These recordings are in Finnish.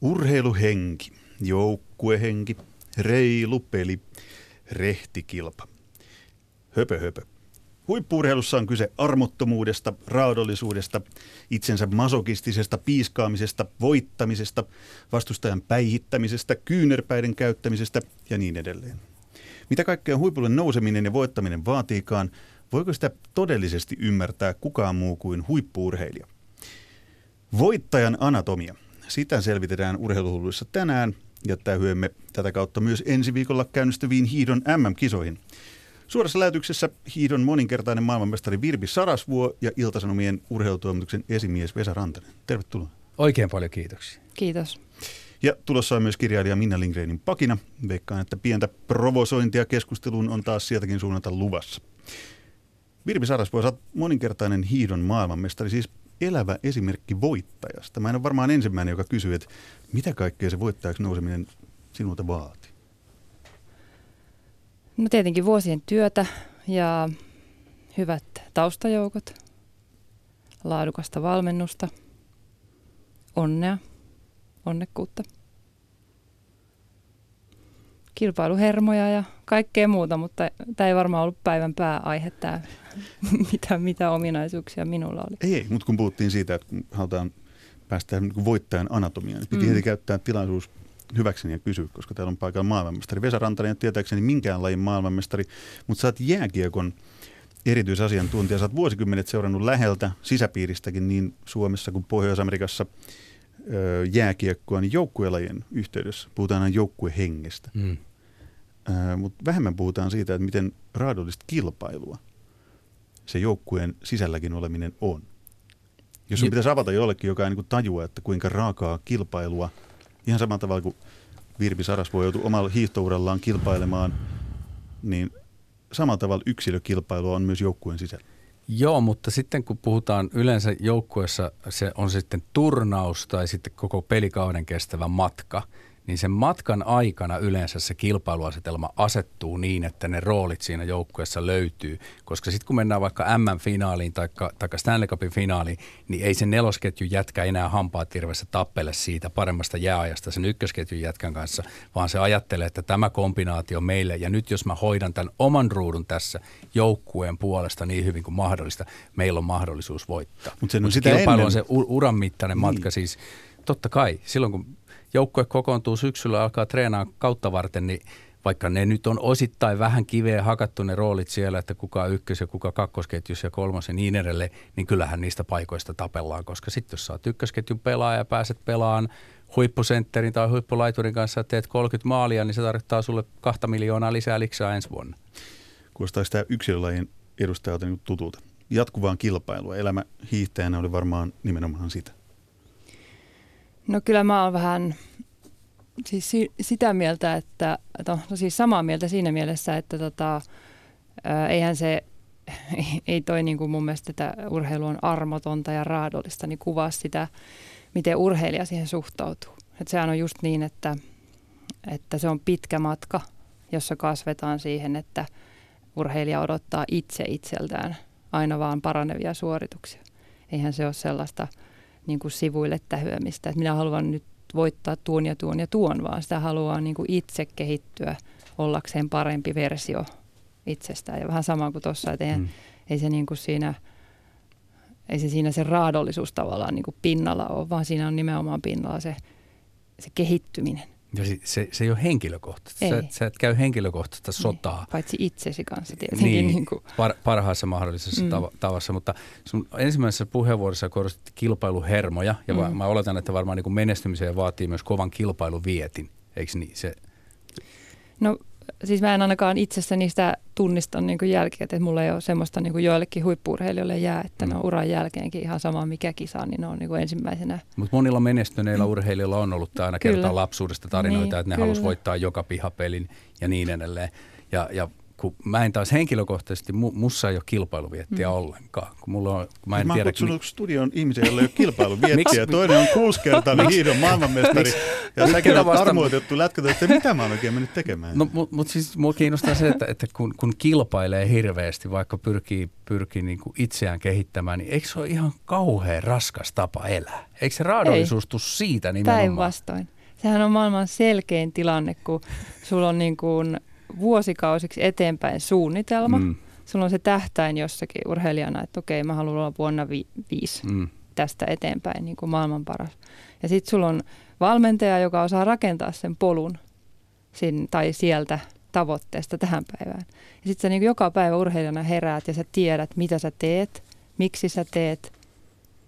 Urheiluhenki, joukkuehenki, reilu peli, rehtikilpa. Höpö höpö. Huippuurheilussa on kyse armottomuudesta, raadollisuudesta, itsensä masokistisesta piiskaamisesta, voittamisesta, vastustajan päihittämisestä, kyynärpäiden käyttämisestä ja niin edelleen. Mitä kaikkea huipulle nouseminen ja voittaminen vaatiikaan, voiko sitä todellisesti ymmärtää kukaan muu kuin huippuurheilija? Voittajan anatomia. Sitä selvitetään urheiluhulluissa tänään ja tähyämme tätä kautta myös ensi viikolla käynnistyviin hiidon MM-kisoihin. Suorassa lähetyksessä hiidon moninkertainen maailmanmestari Virpi Sarasvuo ja Iltasanomien urheilutoimituksen esimies Vesa Rantanen. Tervetuloa. Oikein paljon kiitoksia. Kiitos. Ja tulossa on myös kirjailija Minna Lindgrenin pakina. Veikkaan, että pientä provosointia keskusteluun on taas sieltäkin suunnata luvassa. Virpi Sarasvuo, sä moninkertainen hiidon maailmanmestari, siis elävä esimerkki voittajasta. Mä en ole varmaan ensimmäinen, joka kysyy, että mitä kaikkea se voittajaksi nouseminen sinulta vaatii? No tietenkin vuosien työtä ja hyvät taustajoukot, laadukasta valmennusta, onnea, onnekkuutta, kilpailuhermoja ja kaikkea muuta, mutta tämä ei varmaan ollut päivän pääaihe tämä, mitä, mitä ominaisuuksia minulla oli. Ei, mutta kun puhuttiin siitä, että kun halutaan päästä niin voittajan anatomiaan, niin piti mm. heti käyttää tilaisuus hyväkseni ja kysyä, koska täällä on paikalla maailmanmestari. Vesa Rantanen tietääkseni minkään lajin maailmanmestari, mutta sä oot jääkiekon erityisasiantuntija. Sä oot vuosikymmenet seurannut läheltä sisäpiiristäkin niin Suomessa kuin Pohjois-Amerikassa jääkiekkoa, niin joukkuelajien yhteydessä puhutaan aina joukkuehengestä. Mm. Mutta vähemmän puhutaan siitä, että miten raadollista kilpailua se joukkueen sisälläkin oleminen on. Jos sun pitäisi avata jollekin, joka ei niin tajua, että kuinka raakaa kilpailua – Ihan samalla tavalla kuin Virpi Saras voi joutua omalla hiihtourallaan kilpailemaan, niin samalla tavalla yksilökilpailua on myös joukkueen sisällä. Joo, mutta sitten kun puhutaan yleensä joukkueessa, se on sitten turnaus tai sitten koko pelikauden kestävä matka – niin sen matkan aikana yleensä se kilpailuasetelma asettuu niin, että ne roolit siinä joukkueessa löytyy. Koska sitten kun mennään vaikka MM-finaaliin tai, tai Stanley Cupin finaaliin, niin ei se nelosketjun jätkä enää hampaat tirvessä tappele siitä paremmasta jääajasta sen ykkösketjun jätkän kanssa, vaan se ajattelee, että tämä kombinaatio meille, ja nyt jos mä hoidan tämän oman ruudun tässä joukkueen puolesta niin hyvin kuin mahdollista, meillä on mahdollisuus voittaa. Mutta se, Mut sitä kilpailu ennen... on se uran mittainen niin. matka siis. Totta kai, silloin kun joukkue kokoontuu syksyllä alkaa treenaa kautta varten, niin vaikka ne nyt on osittain vähän kiveä hakattu ne roolit siellä, että kuka ykkös ja kuka kakkosketjus ja kolmas ja niin edelleen, niin kyllähän niistä paikoista tapellaan, koska sitten jos sä ykkösketjun pelaaja ja pääset pelaan huippusentterin tai huippulaiturin kanssa teet 30 maalia, niin se tarkoittaa sulle kahta miljoonaa lisää liksaa ensi vuonna. Kuulostaa sitä yksilölajin edustajalta niin tutulta. Jatkuvaan kilpailua. Elämä hiihtäjänä oli varmaan nimenomaan sitä. No kyllä mä oon vähän siis si- sitä mieltä, että, no, no siis samaa mieltä siinä mielessä, että tota, eihän se, ei toi niin kuin mun mielestä että urheilu on armotonta ja raadollista, niin kuvaa sitä, miten urheilija siihen suhtautuu. Et sehän on just niin, että, että se on pitkä matka, jossa kasvetaan siihen, että urheilija odottaa itse itseltään aina vaan paranevia suorituksia. Eihän se ole sellaista – niin kuin sivuille tähyämistä, että minä haluan nyt voittaa tuon ja tuon ja tuon, vaan sitä haluaa niin kuin itse kehittyä ollakseen parempi versio itsestään. Ja vähän sama kuin tuossa, että ei, hmm. ei se niin kuin siinä, ei se siinä se raadollisuus tavallaan niin kuin pinnalla ole, vaan siinä on nimenomaan pinnalla se, se kehittyminen. Ja se, se ei ole henkilökohtaista. Ei. Sä, sä et käy henkilökohtaista niin, sotaa. Paitsi itsesi kanssa tietenkin. Niin, niin kuin. par, parhaassa mahdollisessa mm. tavassa. Mutta sun ensimmäisessä puheenvuorossa korostit kilpailuhermoja. Ja mm. mä oletan, että varmaan niin menestymiseen vaatii myös kovan kilpailuvietin. Eikö niin? Se... No siis mä en ainakaan itsessäni sitä tunnista niin kuin jälkeen, että mulla ei ole semmoista niin kuin joillekin huippuurheilijoille jää, että mm. ne on uran jälkeenkin ihan sama mikä kisa, niin ne on niin kuin ensimmäisenä. Mutta monilla menestyneillä mm. urheilijoilla on ollut aina kertaa lapsuudesta tarinoita, niin, että ne halusivat voittaa joka pihapelin ja niin edelleen. Ja, ja kun mä en taas henkilökohtaisesti, mu, mussa ei ole kilpailuviettiä mm. ollenkaan. Kun mulla on, kun mä en mä tiedä, kutsunut studion ihmisiä, joilla ei ole kilpailuviettiä. Toinen on kuusikertainen hiidon maailmanmestari. Ja säkin vasta- armoitettu lätkätä, että mitä mä oon oikein mennyt tekemään. No, mutta mut siis mua kiinnostaa se, että, että kun, kun kilpailee hirveästi, vaikka pyrkii, pyrkii niin kuin itseään kehittämään, niin eikö se ole ihan kauhean raskas tapa elää? Eikö se raadollisuus tule siitä nimenomaan? Päinvastoin. Sehän on maailman selkein tilanne, kun sulla on niin kuin vuosikausiksi eteenpäin suunnitelma. Mm. Sulla on se tähtäin jossakin urheilijana, että okei, mä haluan olla vuonna vi- viisi Mm. tästä eteenpäin niin kuin maailman paras. Ja sitten sulla on valmentaja, joka osaa rakentaa sen polun sin, tai sieltä tavoitteesta tähän päivään. Ja sitten sä niin joka päivä urheilijana heräät ja sä tiedät, mitä sä teet, miksi sä teet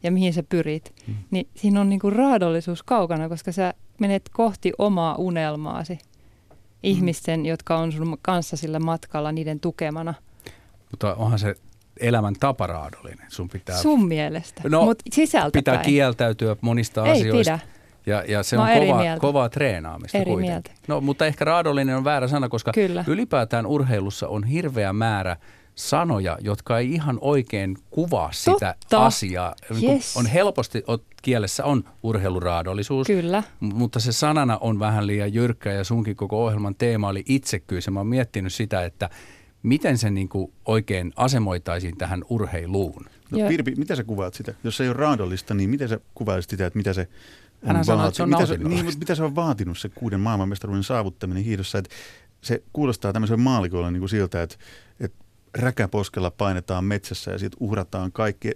ja mihin sä pyrit. Mm. Niin siinä on niin kuin raadollisuus kaukana, koska sä menet kohti omaa unelmaasi ihmisten, jotka on sun kanssa sillä matkalla niiden tukemana. Mutta onhan se elämän tapa raadollinen. Sun pitää, Sun mielestä, No, mutta sisältä pitää päin. kieltäytyä monista Ei asioista. pidä. Ja, ja se Mä on kova, mieltä. kovaa treenaamista Eri kuitenkin. mieltä. No, mutta ehkä raadollinen on väärä sana, koska Kyllä. ylipäätään urheilussa on hirveä määrä sanoja, jotka ei ihan oikein kuvaa sitä Totta. asiaa. Niin Yes. On helposti, kielessä on urheiluraadollisuus, Kyllä. mutta se sanana on vähän liian jyrkkä ja sunkin koko ohjelman teema oli itsekkyys. Ja mä oon miettinyt sitä, että miten se niin kuin oikein asemoitaisiin tähän urheiluun. No, Ja- Virpi, mitä sä kuvaat sitä? Jos se ei ole raadollista, niin miten sä kuvaisit sitä, että mitä se on Hänhän sanoi, että se on mitä, se, niin, mutta mitä se on vaatinut se kuuden maailmanmestaruuden saavuttaminen hiidossa? Että se kuulostaa tämmöiselle maalikolle niin kuin siltä, että, että räkäposkella painetaan metsässä ja siitä uhrataan kaikki.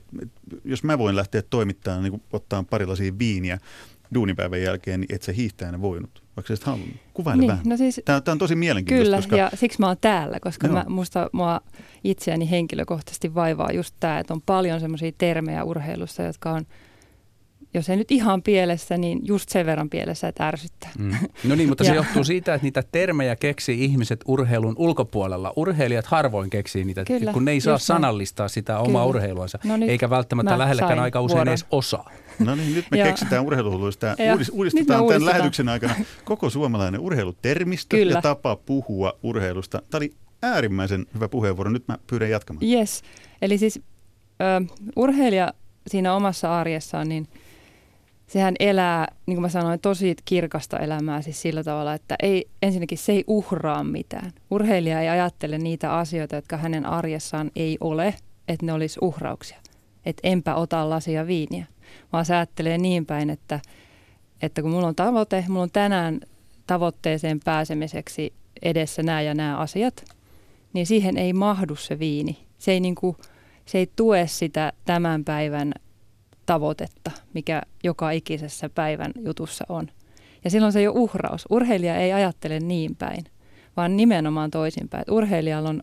Jos mä voin lähteä toimittamaan, niin ottaa pari lasia viiniä duunipäivän jälkeen, niin et se hiihtäjänä voinut, vaikka sä halunnut. Kuvaile Niin, vähän. no siis Tämä, tämä on tosi mielenkiintoista, Kyllä, koska ja siksi mä oon täällä, koska Joo. mä, musta mua itseäni henkilökohtaisesti vaivaa just tämä, että on paljon semmoisia termejä urheilussa, jotka on, jos ei nyt ihan pielessä, niin just sen verran pielessä, että ärsyttää. Mm. No niin, mutta se johtuu siitä, että niitä termejä keksii ihmiset urheilun ulkopuolella. Urheilijat harvoin keksii niitä, Kyllä, kun ne ei saa sanallistaa sitä omaa Kyllä. urheiluansa, No nyt eikä välttämättä mä lähelläkään aika usein vuoron. edes osaa. No niin, nyt me Ja- keksitään urheiluhulluista. Ja- Uudis, nyt me uudistetaan tämän uudistetaan. lähetyksen aikana koko suomalainen urheilutermistö Kyllä. ja tapa puhua urheilusta. Tämä oli äärimmäisen hyvä puheenvuoro. Nyt mä pyydän jatkamaan. Yes, eli siis ö, urheilija siinä omassa arjessaan, niin sehän elää, niin kuin mä sanoin, tosi kirkasta elämää siis sillä tavalla, että ei, ensinnäkin se ei uhraa mitään. Urheilija ei ajattele niitä asioita, jotka hänen arjessaan ei ole, että ne olisi uhrauksia. Että enpä ota lasia viiniä, vaan se ajattelee niin päin, että, että kun mulla on tavoite, mulla on tänään tavoitteeseen pääsemiseksi edessä nämä ja nämä asiat, niin siihen ei mahdu se viini. Se ei, niin kuin, se ei tue sitä tämän päivän tavoitetta, mikä joka ikisessä päivän jutussa on. Ja silloin se ei ole uhraus. Urheilija ei ajattele niin päin, vaan nimenomaan toisinpäin. Urheilijalla on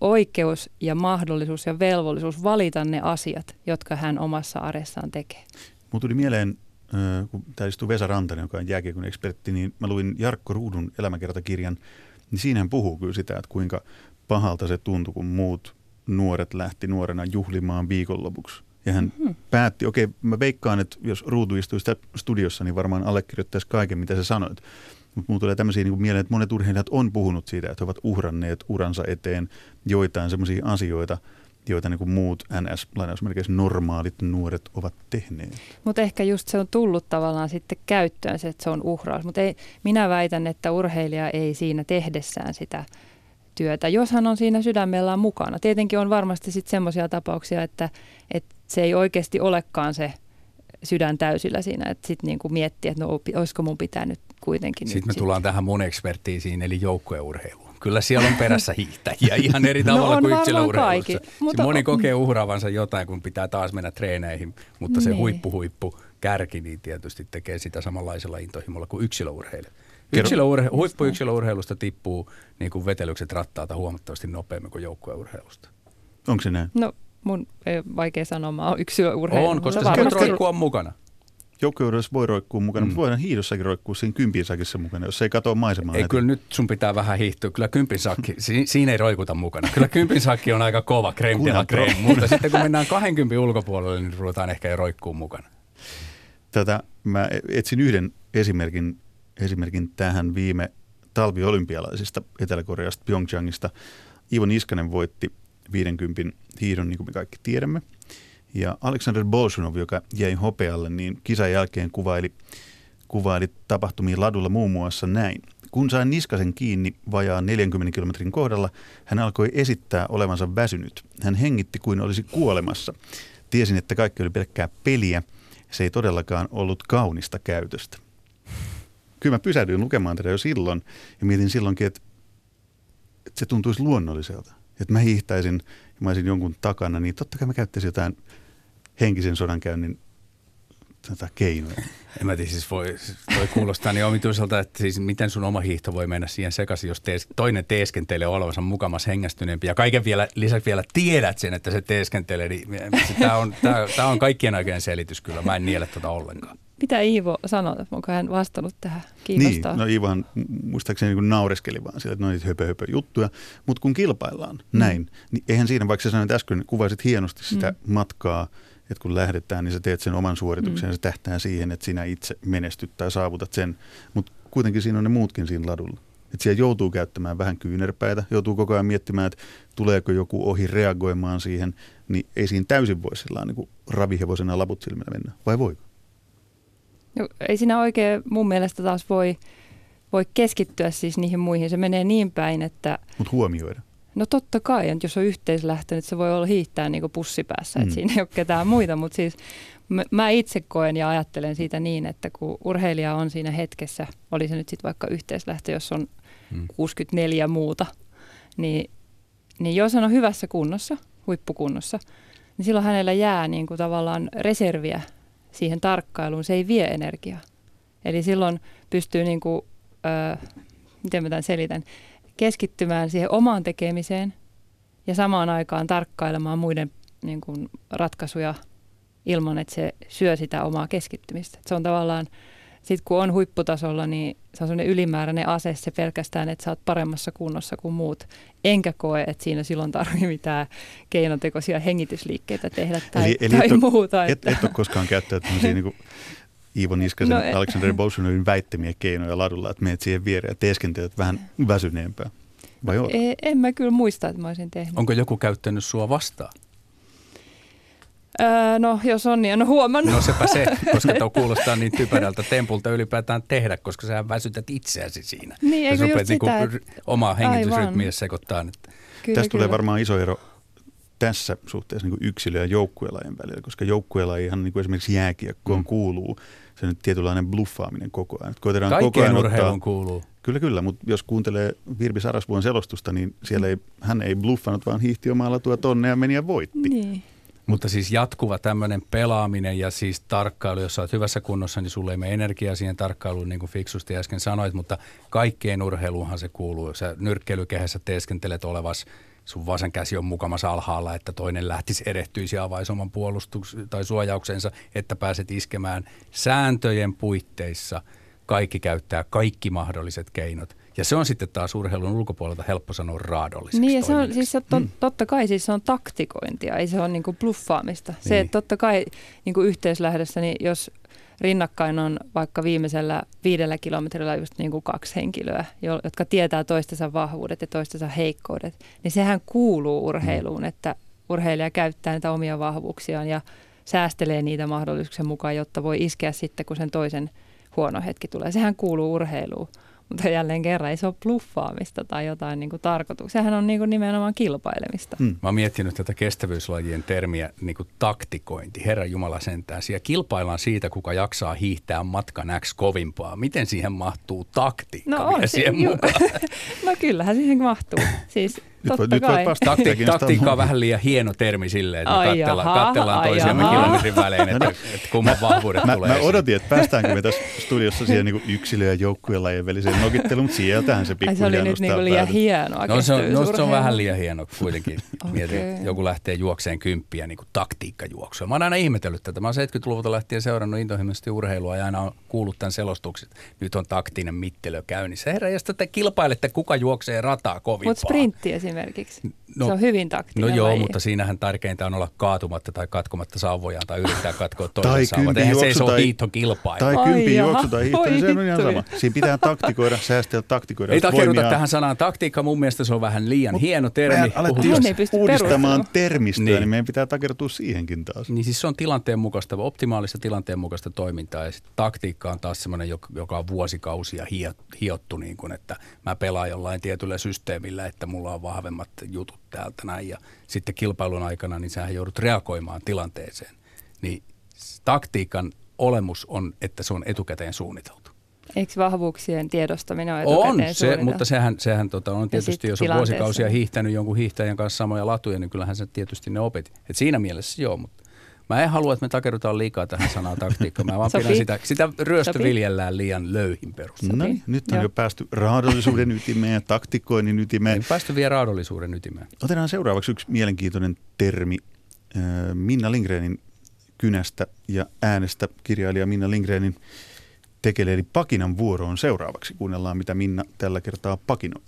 oikeus ja mahdollisuus ja velvollisuus valita ne asiat, jotka hän omassa arjessaan tekee. Mun tuli mieleen, kun täällä istuu Vesa Rantanen, joka on jääkiekon ekspertti, niin mä luin Jarkko Ruudun elämäkertakirjan, niin siinä hän puhuu kyllä sitä, että kuinka pahalta se tuntui, kun muut nuoret lähti nuorena juhlimaan viikonlopuksi. Ja hän Mhm. päätti, okei, mä veikkaan, että jos Ruutu istuisi studiossa, niin varmaan allekirjoittaisi kaiken, mitä sä sanoit. Mutta mulla tulee tämmöisiä niin mieleen, että monet urheilijat on puhunut siitä, että he ovat uhranneet uransa eteen joitain semmoisia asioita, joita niin kuin muut NS-lainausmerkeissä normaalit nuoret ovat tehneet. Mutta ehkä just se on tullut tavallaan sitten käyttöön se, että se on uhraus. Mutta minä väitän, että urheilija ei siinä tehdessään sitä työtä, jos hän on siinä sydämellään mukana. Tietenkin on varmasti sitten semmoisia tapauksia, että, että se ei oikeasti olekaan se sydän täysillä siinä, että sitten niinku miettii, että no olisiko mun pitänyt kuitenkin Sitten me nyt tullaan tähän mun ekspertiisiin, eli joukkueurheiluun. Kyllä siellä on perässä hiihtäjiä ihan eri tavalla No kuin yksilöurheilussa. kaikki, Mutta moni kokee uhraavansa jotain, kun pitää taas mennä treeneihin, mutta se Niin. huippu-huippu kärki niin tietysti tekee sitä samanlaisella intohimolla kuin yksilöurheilu. Yksilöurhe- huippuyksilöurheilusta tippuu niin kuin vetelykset rattaalta huomattavasti nopeammin kuin joukkueurheilusta. Onko se näin? No mun ei vaikea sanoa, mä oon yksilöurheilu. On, koska sä voit roikkua mukana. Joukkueudessa voi roikkua mukana, Mm. mutta voidaan hiidossakin roikkua siinä kympin sakissa mukana, jos ei katoa maisemaa. Ei, heti. kyllä nyt sun pitää vähän hiihtyä. Kyllä kympin sakki, si- siinä ei roikuta mukana. Kyllä kympin sakki on aika kova, de la pro. creme. Mutta sitten kun mennään 20 ulkopuolelle, niin ruvetaan ehkä jo roikkuun mukana. Tätä, mä etsin yhden esimerkin, esimerkin tähän viime talviolympialaisista Etelä-Koreasta, Pyeongchangista. Ivo Niskanen voitti 50 hiidon, niin kuin me kaikki tiedämme. Ja Alexander Bolshunov, joka jäi hopealle, niin kisan jälkeen kuvaili, kuvaili tapahtumia ladulla muun muassa näin. Kun sain niskasen kiinni vajaan 40 kilometrin kohdalla, hän alkoi esittää olevansa väsynyt. Hän hengitti kuin olisi kuolemassa. Tiesin, että kaikki oli pelkkää peliä. Se ei todellakaan ollut kaunista käytöstä. Kyllä mä pysähdyin lukemaan tätä jo silloin ja mietin silloinkin, että, että se tuntuisi luonnolliselta. Että mä hiihtäisin ja mä olisin jonkun takana, niin totta kai mä käyttäisin jotain henkisen sodankäynnin tätä keinoja. En mä tiedä, siis voi, voi kuulostaa niin omituiselta, että siis miten sun oma hiihto voi mennä siihen sekaisin, jos tees, toinen teeskentelee olevansa mukamas hengästyneempi ja kaiken vielä, lisäksi vielä tiedät sen, että se teeskentelee, niin tämä on, tää, tää on kaikkien aikojen selitys kyllä, mä en niele tuota ollenkaan. Mitä Iivo sanoi, onko hän vastannut tähän? Kiinnostaa. Niin, no Iivohan muistaakseni niin naureskeli vaan sillä, että no niitä höpö, höpö juttuja, mutta kun kilpaillaan mm. näin, niin eihän siinä, vaikka sä sanoit äsken, kuvasit hienosti sitä mm. matkaa, että kun lähdetään, niin sä teet sen oman suorituksen mm. ja se tähtää siihen, että sinä itse menestyt tai saavutat sen. Mutta kuitenkin siinä on ne muutkin siinä ladulla. Että siellä joutuu käyttämään vähän kyynärpäitä, joutuu koko ajan miettimään, että tuleeko joku ohi reagoimaan siihen, niin ei siinä täysin voi sillä niin ravihevosena laput silmillä mennä, vai voiko? No, ei siinä oikein mun mielestä taas voi, voi keskittyä siis niihin muihin. Se menee niin päin, että... Mutta huomioida. No totta kai, että jos on yhteislähtö, niin se voi olla hiihtää niin pussipäässä, mm. että siinä ei ole ketään muita, mutta siis mä itse koen ja ajattelen siitä niin, että kun urheilija on siinä hetkessä, oli se nyt sitten vaikka yhteislähtö, jos on mm. 64 muuta, niin, niin jos hän on hyvässä kunnossa, huippukunnossa, niin silloin hänellä jää niin kuin tavallaan reserviä siihen tarkkailuun, se ei vie energiaa. Eli silloin pystyy, niin kuin, ö, miten mä tämän selitän, keskittymään siihen omaan tekemiseen ja samaan aikaan tarkkailemaan muiden niin kuin, ratkaisuja ilman, että se syö sitä omaa keskittymistä. Et se on tavallaan, sitten kun on huipputasolla, niin se on sellainen ylimääräinen ase se pelkästään, että sä oot paremmassa kunnossa kuin muut. Enkä koe, että siinä silloin tarvii mitään keinotekoisia hengitysliikkeitä tehdä tai, eli, eli tai et muuta. Et, et, et ole koskaan käyttänyt tämmöisiä niin Iivo Niskasen, no, Alexander Bolshunovin väittämiä keinoja ladulla, että menet siihen viereen ja teeskentelet vähän väsyneempää? Vai no, e, en mä kyllä muista, että mä olisin tehnyt. Onko joku käyttänyt sua vastaan? Öö, no jos on, niin en ole huomannut. No sepä se, koska tuo kuulostaa niin typerältä tempulta ylipäätään tehdä, koska sä väsytät itseäsi siinä. Niin, eikö just niinku sitä, että... omaa hengitysrytmiä sekoittaa. Että... Kyllä, Tästä kyllä. tulee varmaan iso ero tässä suhteessa niin yksilö- ja joukkuelajien välillä, koska joukkuelajihan niin kuin esimerkiksi jääkiekkoon mm. kuuluu se nyt tietynlainen bluffaaminen koko ajan. Koitetaan Kaikkeen koko ajan urheiluun ottaa, kuuluu. Kyllä, kyllä, mutta jos kuuntelee Virpi Sarasvuon selostusta, niin siellä ei, hän ei bluffannut, vaan hiihti omalla tuo tonne ja meni ja voitti. Niin. Mutta siis jatkuva tämmöinen pelaaminen ja siis tarkkailu, jos olet hyvässä kunnossa, niin sulle ei mene energiaa siihen tarkkailuun, niin kuin fiksusti äsken sanoit, mutta kaikkeen urheiluunhan se kuuluu. Sä nyrkkeilykehässä teeskentelet olevas, sun vasen käsi on mukamassa alhaalla, että toinen lähtisi erehtyisi ja avaisi oman puolustuksen tai suojauksensa, että pääset iskemään sääntöjen puitteissa. Kaikki käyttää kaikki mahdolliset keinot – ja se on sitten taas urheilun ulkopuolelta helppo sanoa raadolliseksi Niin ja se on, siis se to, mm. totta kai siis se on taktikointia, ei se ole niinku bluffaamista. Niin. Se, että totta kai niinku yhteislähdössä, niin jos rinnakkain on vaikka viimeisellä viidellä kilometrillä just niin kuin kaksi henkilöä, jotka tietää toistensa vahvuudet ja toistensa heikkoudet, niin sehän kuuluu urheiluun, mm. että urheilija käyttää niitä omia vahvuuksiaan ja säästelee niitä mahdollisuuksien mukaan, jotta voi iskeä sitten, kun sen toisen huono hetki tulee. Sehän kuuluu urheiluun. Mutta jälleen kerran ei se ole bluffaamista tai jotain niin tarkoituksia. Sehän on niin kuin nimenomaan kilpailemista. Hmm. Mä oon miettinyt tätä kestävyyslajien termiä niin kuin taktikointi. Herra Jumala sentään. Siellä kilpaillaan siitä, kuka jaksaa hiihtää matkan X kovimpaa. Miten siihen mahtuu taktiikka no, on siihen no kyllähän siihen mahtuu. Siis nyt, Totta nyt kai. Takti, taktiikka on vähän liian hieno termi silleen, että me kattella, jaha, kattellaan ai toisiamme jaha. kilometrin välein, että, että kumman vahvuudet mä, tulee Mä odotin, että päästäänkö me tässä studiossa siihen niin yksilö- ja joukkuelajien väliseen nokitteluun, mutta sieltähän se pikkuhiljaa Se oli nyt niin liian hienoa no se, on, no se on vähän liian hieno kuitenkin. okay. Mietin, joku lähtee juokseen kymppiä niin kuin taktiikkajuoksua. Mä oon aina ihmetellyt tätä. Mä oon 70-luvulta lähtien seurannut intohimoisesti urheilua ja aina on kuullut tämän selostukset. Nyt on taktinen mittelö käynnissä. Herra, jos te kilpailette, kuka juoksee rataa kovimpaa. Mutta sprintti esimerkiksi esimerkiksi. No, se on hyvin taktinen No joo, laji. mutta siinähän tärkeintä on olla kaatumatta tai katkomatta sauvojaan tai yrittää katkoa Tai toisen sauvat. kympi Eihän se, juoksu se ole tai- hiihtokilpailu. Tai Ai kympi juoksu tai hiihto, niin se on ihan sama. Siinä pitää taktikoida, säästellä taktikoida. Ei voimia- tähän sanaan taktiikka. Mun mielestä se on vähän liian Mut hieno termi. Mehän alettiin uudistamaan termistöä, niin. Niin. meidän pitää takertua siihenkin taas. Niin siis se on tilanteen mukaista, optimaalista tilanteen mukaista toimintaa ja sitten taktiikka on taas semmoinen, joka- joka on vuosikausia hio- hiottu niin kuin, että mä pelaan jollain tietyllä systeemillä, että mulla on vahvemmat jutut täältä näin ja sitten kilpailun aikana niin sähän joudut reagoimaan tilanteeseen. Niin taktiikan olemus on, että se on etukäteen suunniteltu. Eikö vahvuuksien tiedostaminen ole On, etukäteen se, suunniteltu? mutta sehän, sehän tota, on tietysti, jos on vuosikausia hiihtänyt jonkun hiihtäjän kanssa samoja latuja, niin kyllähän se tietysti ne opeti. Et siinä mielessä joo, mutta mä en halua, että me takerrutaan liikaa tähän sanaan taktiikka. Mä vaan pidän sitä, sitä ryöstö Sopii. viljellään liian löyhin perusteella. No niin, nyt on Joo. jo päästy raadollisuuden ytimeen ja taktikoinnin ytimeen. Ei päästy vielä raadollisuuden ytimeen. Otetaan seuraavaksi yksi mielenkiintoinen termi Minna Lindgrenin kynästä ja äänestä kirjailija Minna Lindgrenin tekele, eli pakinan vuoro on seuraavaksi. Kuunnellaan, mitä Minna tällä kertaa pakinoi.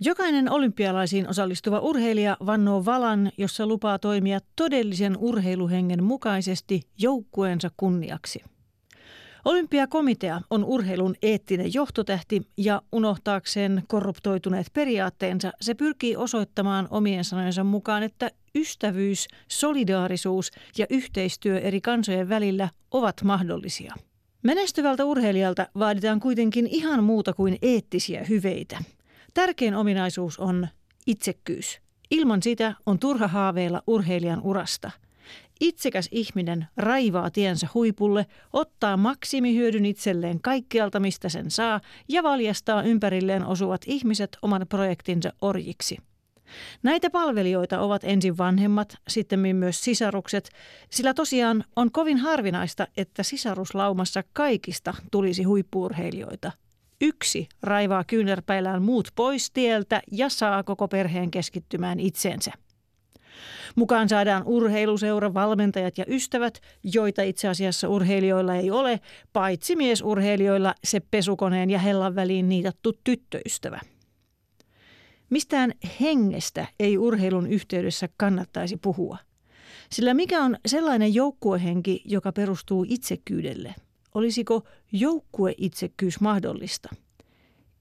Jokainen olympialaisiin osallistuva urheilija vannoo valan, jossa lupaa toimia todellisen urheiluhengen mukaisesti joukkueensa kunniaksi. Olympiakomitea on urheilun eettinen johtotähti ja unohtaakseen korruptoituneet periaatteensa se pyrkii osoittamaan omien sanojensa mukaan, että ystävyys, solidaarisuus ja yhteistyö eri kansojen välillä ovat mahdollisia. Menestyvältä urheilijalta vaaditaan kuitenkin ihan muuta kuin eettisiä hyveitä. Tärkein ominaisuus on itsekkyys. Ilman sitä on turha haaveilla urheilijan urasta. Itsekäs ihminen raivaa tiensä huipulle, ottaa maksimihyödyn itselleen kaikkialta, mistä sen saa, ja valjastaa ympärilleen osuvat ihmiset oman projektinsa orjiksi. Näitä palvelijoita ovat ensin vanhemmat, sitten myös sisarukset, sillä tosiaan on kovin harvinaista, että sisaruslaumassa kaikista tulisi huippuurheilijoita. Yksi raivaa kyynärpäillään muut pois tieltä ja saa koko perheen keskittymään itseensä. Mukaan saadaan urheiluseura, valmentajat ja ystävät, joita itse asiassa urheilijoilla ei ole, paitsi miesurheilijoilla se pesukoneen ja hellan väliin niitattu tyttöystävä. Mistään hengestä ei urheilun yhteydessä kannattaisi puhua. Sillä mikä on sellainen joukkuehenki, joka perustuu itsekkyydelle? Olisiko joukkueitsekkyys mahdollista?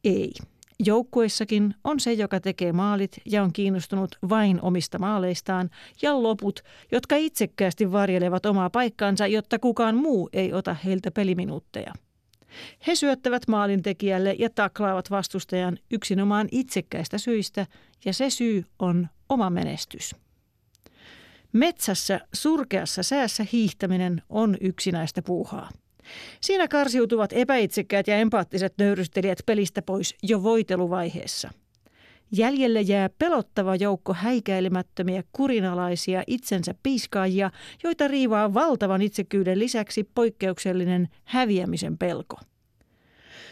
Ei. Joukkueissakin on se, joka tekee maalit ja on kiinnostunut vain omista maaleistaan, ja loput, jotka itsekkäästi varjelevat omaa paikkaansa, jotta kukaan muu ei ota heiltä peliminuutteja. He syöttävät maalintekijälle ja taklaavat vastustajan yksinomaan itsekkäistä syistä, ja se syy on oma menestys. Metsässä surkeassa säässä hiihtäminen on yksinäistä puuhaa. Siinä karsiutuvat epäitsekkäät ja empaattiset nöyrystelijät pelistä pois jo voiteluvaiheessa. Jäljelle jää pelottava joukko häikäilemättömiä kurinalaisia itsensä piiskaajia, joita riivaa valtavan itsekyyden lisäksi poikkeuksellinen häviämisen pelko.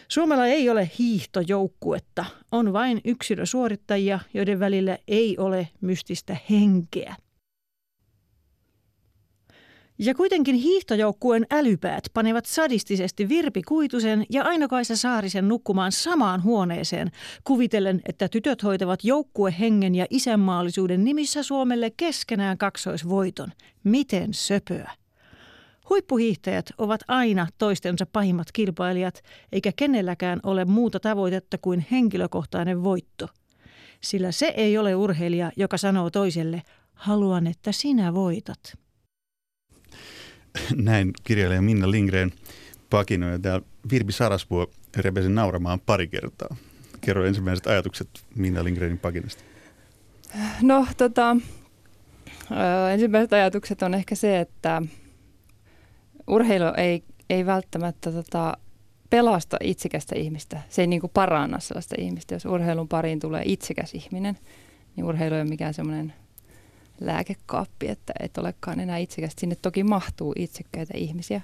Suomella ei ole hiihtojoukkuetta, on vain yksilösuorittajia, joiden välillä ei ole mystistä henkeä. Ja kuitenkin hiihtojoukkueen älypäät panevat sadistisesti Virpi Kuitusen ja Aino-Kaisa Saarisen nukkumaan samaan huoneeseen, kuvitellen, että tytöt hoitavat joukkuehengen ja isänmaallisuuden nimissä Suomelle keskenään kaksoisvoiton. Miten söpöä! Huippuhiihtäjät ovat aina toistensa pahimmat kilpailijat, eikä kenelläkään ole muuta tavoitetta kuin henkilökohtainen voitto. Sillä se ei ole urheilija, joka sanoo toiselle, haluan, että sinä voitat. Näin kirjailija Minna Lindgren pakinoi ja täällä Virpi Sarasvuo repesi nauramaan pari kertaa. Kerro ensimmäiset ajatukset Minna Lindgrenin pakinasta. No tota, ensimmäiset ajatukset on ehkä se, että urheilu ei, ei välttämättä tota, pelasta itsekästä ihmistä. Se ei niinku paranna sellaista ihmistä. Jos urheilun pariin tulee itsekäs ihminen, niin urheilu ei ole mikään semmoinen lääkekaappi, että et olekaan enää itsekästä. Sinne toki mahtuu itsekkäitä ihmisiä,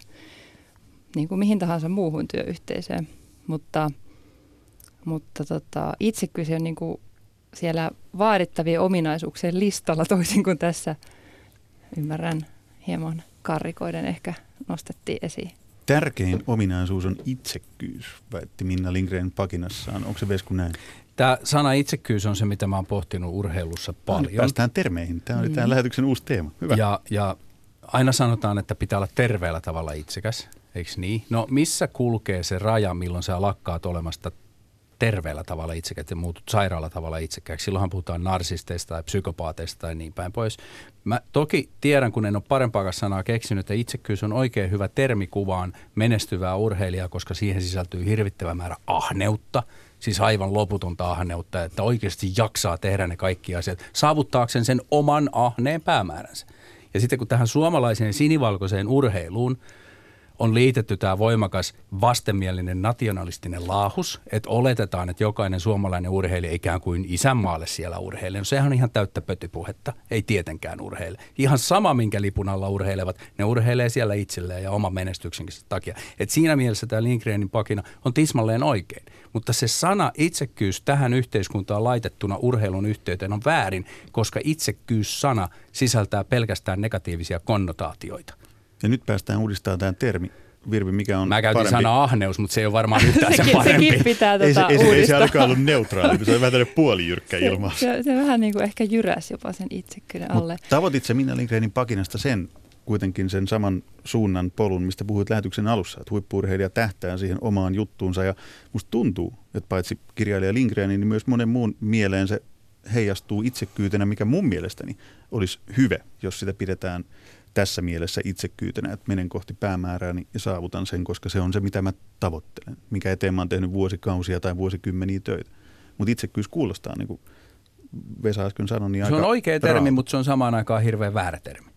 niin kuin mihin tahansa muuhun työyhteisöön. Mutta, mutta tota, itsekkyys on niin kuin siellä vaadittavien ominaisuuksien listalla toisin kuin tässä ymmärrän hieman karrikoiden ehkä nostettiin esiin. tärkein ominaisuus on itsekkyys, väitti Minna Lindgren pakinassaan. Onko se Vesku näin? Tämä sana itsekkyys on se, mitä mä oon pohtinut urheilussa paljon. No, päästään termeihin. Tämä oli mm. tämän lähetyksen uusi teema. Hyvä. Ja, ja aina sanotaan, että pitää olla terveellä tavalla itsekäs, eikö niin? No missä kulkee se raja, milloin sä lakkaat olemasta terveellä tavalla itsekäs ja muutut sairaalla tavalla itsekäs. Silloinhan puhutaan narsisteista tai psykopaateista tai niin päin pois. Mä toki tiedän, kun en ole parempaa sanaa keksinyt, että itsekkyys on oikein hyvä termi kuvaan menestyvää urheilijaa, koska siihen sisältyy hirvittävä määrä ahneutta, siis aivan loputonta ahneutta, että oikeasti jaksaa tehdä ne kaikki asiat saavuttaakseen sen oman ahneen päämääränsä. Ja sitten kun tähän suomalaiseen sinivalkoiseen urheiluun on liitetty tämä voimakas vastenmielinen nationalistinen laahus, että oletetaan, että jokainen suomalainen urheilija ikään kuin isänmaalle siellä urheilee. No sehän on ihan täyttä pötypuhetta, ei tietenkään urheile. Ihan sama, minkä lipun alla urheilevat, ne urheilee siellä itselleen ja oman menestyksenkin takia. Et siinä mielessä tämä Lindgrenin pakina on tismalleen oikein. Mutta se sana itsekkyys tähän yhteiskuntaan laitettuna urheilun yhteyteen on väärin, koska itsekkyys-sana sisältää pelkästään negatiivisia konnotaatioita. Ja nyt päästään uudistamaan tämä termi. Virvi, mikä on Mä käytin parempi? sana ahneus, mutta se ei ole varmaan yhtään sen parempi. Sekin pitää ei, tota se, ei, se, ei se uudistaa. ollut neutraali, kun se on vähän tämmöinen puolijyrkkä ilmaus. Se, se, se vähän niin kuin ehkä jyräs jopa sen itsekyyden alle. Mut tavoitit se Minna Lindgrenin pakinasta sen kuitenkin sen saman suunnan polun, mistä puhuit lähetyksen alussa, että huippuurheilija tähtää siihen omaan juttuunsa ja musta tuntuu, että paitsi kirjailija Lindgrenin, niin myös monen muun mieleen se heijastuu itsekyytenä, mikä mun mielestäni olisi hyvä, jos sitä pidetään tässä mielessä itsekyytenä, että menen kohti päämäärääni ja saavutan sen, koska se on se, mitä mä tavoittelen, mikä eteen mä oon tehnyt vuosikausia tai vuosikymmeniä töitä. Mutta itsekkyys kuulostaa, niin kuin Vesa äsken sanoi, niin Se aika on oikea termi, mutta se on samaan aikaan hirveän väärä termi.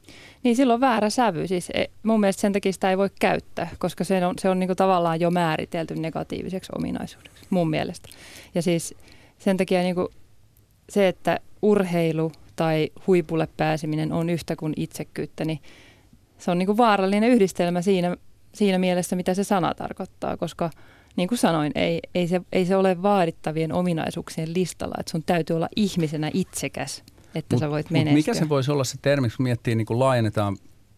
Niin silloin väärä sävy. Siis e- mun mielestä sen takia sitä ei voi käyttää, koska se on, se on niinku tavallaan jo määritelty negatiiviseksi ominaisuudeksi, mun mielestä. Ja siis sen takia niinku se, että urheilu tai huipulle pääseminen on yhtä kuin itsekkyyttä, niin se on niinku vaarallinen yhdistelmä siinä, siinä mielessä, mitä se sana tarkoittaa, koska niin kuin sanoin, ei, ei, se, ei se ole vaadittavien ominaisuuksien listalla, että sun täytyy olla ihmisenä itsekäs, että Mut- sä voit menestyä. mikä se voisi olla se termi, kun miettii, niin kun laajennetaan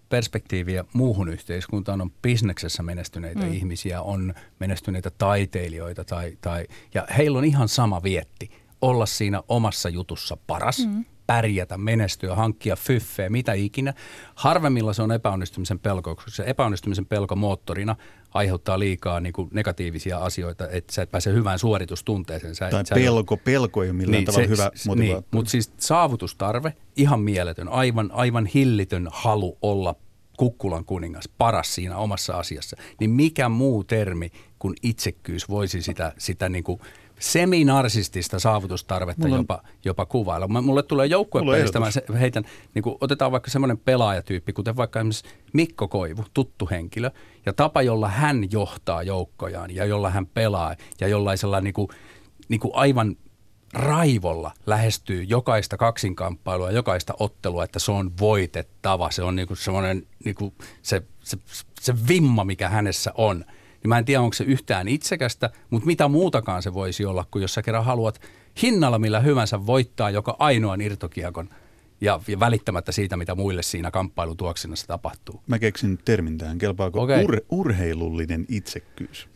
perspektiiviä muuhun yhteiskuntaan, on bisneksessä menestyneitä mm. ihmisiä, on menestyneitä taiteilijoita tai, tai, ja heillä on ihan sama vietti, olla siinä omassa jutussa paras, Mm. Pärjätä, menestyä, hankkia fyffeä, mitä ikinä. Harvemmilla se on epäonnistumisen pelko, koska se epäonnistumisen pelko moottorina aiheuttaa liikaa niin kuin negatiivisia asioita, että sä et pääse hyvään suoritustunteeseen. Sä, Tai sä pelko, pelko ei ole millään niin, tavalla hyvä s- motivaattori. Niin, mutta siis saavutustarve, ihan mieletön, aivan, aivan hillitön halu olla kukkulan kuningas, paras siinä omassa asiassa. Niin mikä muu termi kuin itsekkyys voisi sitä, sitä niin kuin seminarsistista saavutustarvetta Mulla on- jopa, jopa kuvailla. Mulle tulee joukkuepelistä, mä heitän, niin kuin otetaan vaikka semmoinen pelaajatyyppi, kuten vaikka esimerkiksi Mikko Koivu, tuttu henkilö, ja tapa, jolla hän johtaa joukkojaan ja jolla hän pelaa ja jollaisella niin kuin, niin kuin aivan raivolla lähestyy jokaista kaksinkamppailua, jokaista ottelua, että se on voitettava. Se on niinku semmoinen niinku se, se, se vimma, mikä hänessä on. Niin mä en tiedä, onko se yhtään itsekästä, mutta mitä muutakaan se voisi olla, kun jos sä kerran haluat hinnalla millä hyvänsä voittaa joka ainoan irtokiekon ja, ja välittämättä siitä, mitä muille siinä kamppailutuoksinnassa tapahtuu. Mä keksin termin tähän. Kelpaako Okei. ur, urheilullinen itsekkyys?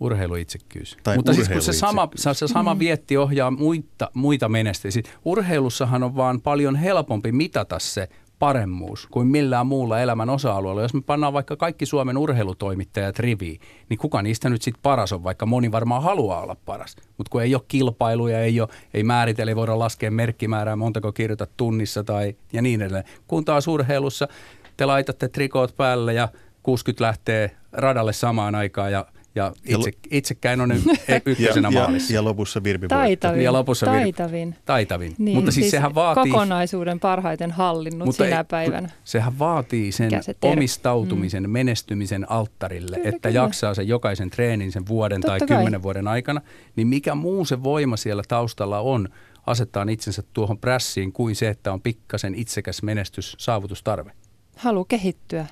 Urheiluitsekkyys. Tai Mutta siis kun se sama, urheiluitsekkyys. se sama vietti ohjaa muita, muita menestyjiä. Siis Urheilussahan on vaan paljon helpompi mitata se paremmuus kuin millään muulla elämän osa-alueella. Jos me pannaan vaikka kaikki Suomen urheilutoimittajat riviin, niin kuka niistä nyt sitten paras on, vaikka moni varmaan haluaa olla paras. Mutta kun ei ole kilpailuja, ei, ole, ei määritellä, ei voida laskea merkkimäärää, montako kirjoitat tunnissa tai ja niin edelleen. Kun taas urheilussa te laitatte trikoot päälle ja 60 lähtee radalle samaan aikaan ja ja itse, itsekään on ykkösenä ja, maalissa. ja, ja lopussa Virpi. Taitavin. Ja lopussa vir- taitavin. Taitavin. Niin, Mutta siis, sehän vaatii... kokonaisuuden parhaiten hallinnut mutta sinä ei- päivänä. Sehän vaatii sen Mikä se termi? omistautumisen, mm. menestymisen alttarille, Kyllä, että kyllä. jaksaa sen jokaisen treenin sen vuoden Totta tai kai. kymmenen vuoden aikana. Niin mikä muu se voima siellä taustalla on asettaa itsensä tuohon prässiin kuin se, että on pikkasen itsekäs menestys, saavutustarve. Halu kehittyä.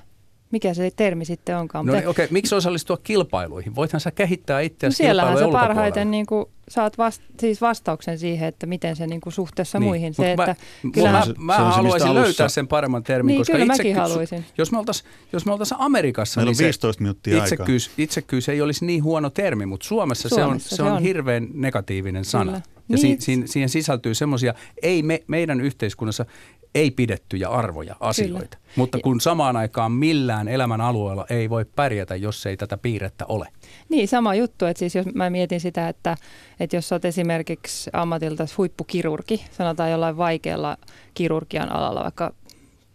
Mikä se termi sitten onkaan. No Mutta- niin, okei, okay. miksi osallistua kilpailuihin? Voithan sä kehittää No itseäsi siellähän sä parhaiten niin kuin, saat vast, siis vastauksen siihen, että miten se niin kuin suhteessa Niin, muihin. Se, mä- että Mä, kyllähän, se- mä se se, haluaisin mistä löytää alussa- sen paremman termin, Niin, koska kyllä itsekyys, mäkin haluaisin. jos me oltaisiin jos me oltais Amerikassa, Meillä niin on se 15 minuuttia aikaa. itsekyys, itsekyys ei olisi niin huono termi, mutta Suomessa, se, on, Suomessa se se on on. hirveän negatiivinen sana. Kyllä. Ja Niin. si, si, siihen sisältyy semmoisia, ei me, meidän yhteiskunnassa ei pidettyjä arvoja, asioita. Kyllä. Mutta kun samaan aikaan millään elämän alueella ei voi pärjätä, jos ei tätä piirrettä ole. Niin, sama juttu. Että siis jos mä mietin sitä, että, että jos oot esimerkiksi ammatilta huippukirurgi, sanotaan jollain vaikealla kirurgian alalla, vaikka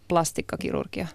plastikkakirurgia,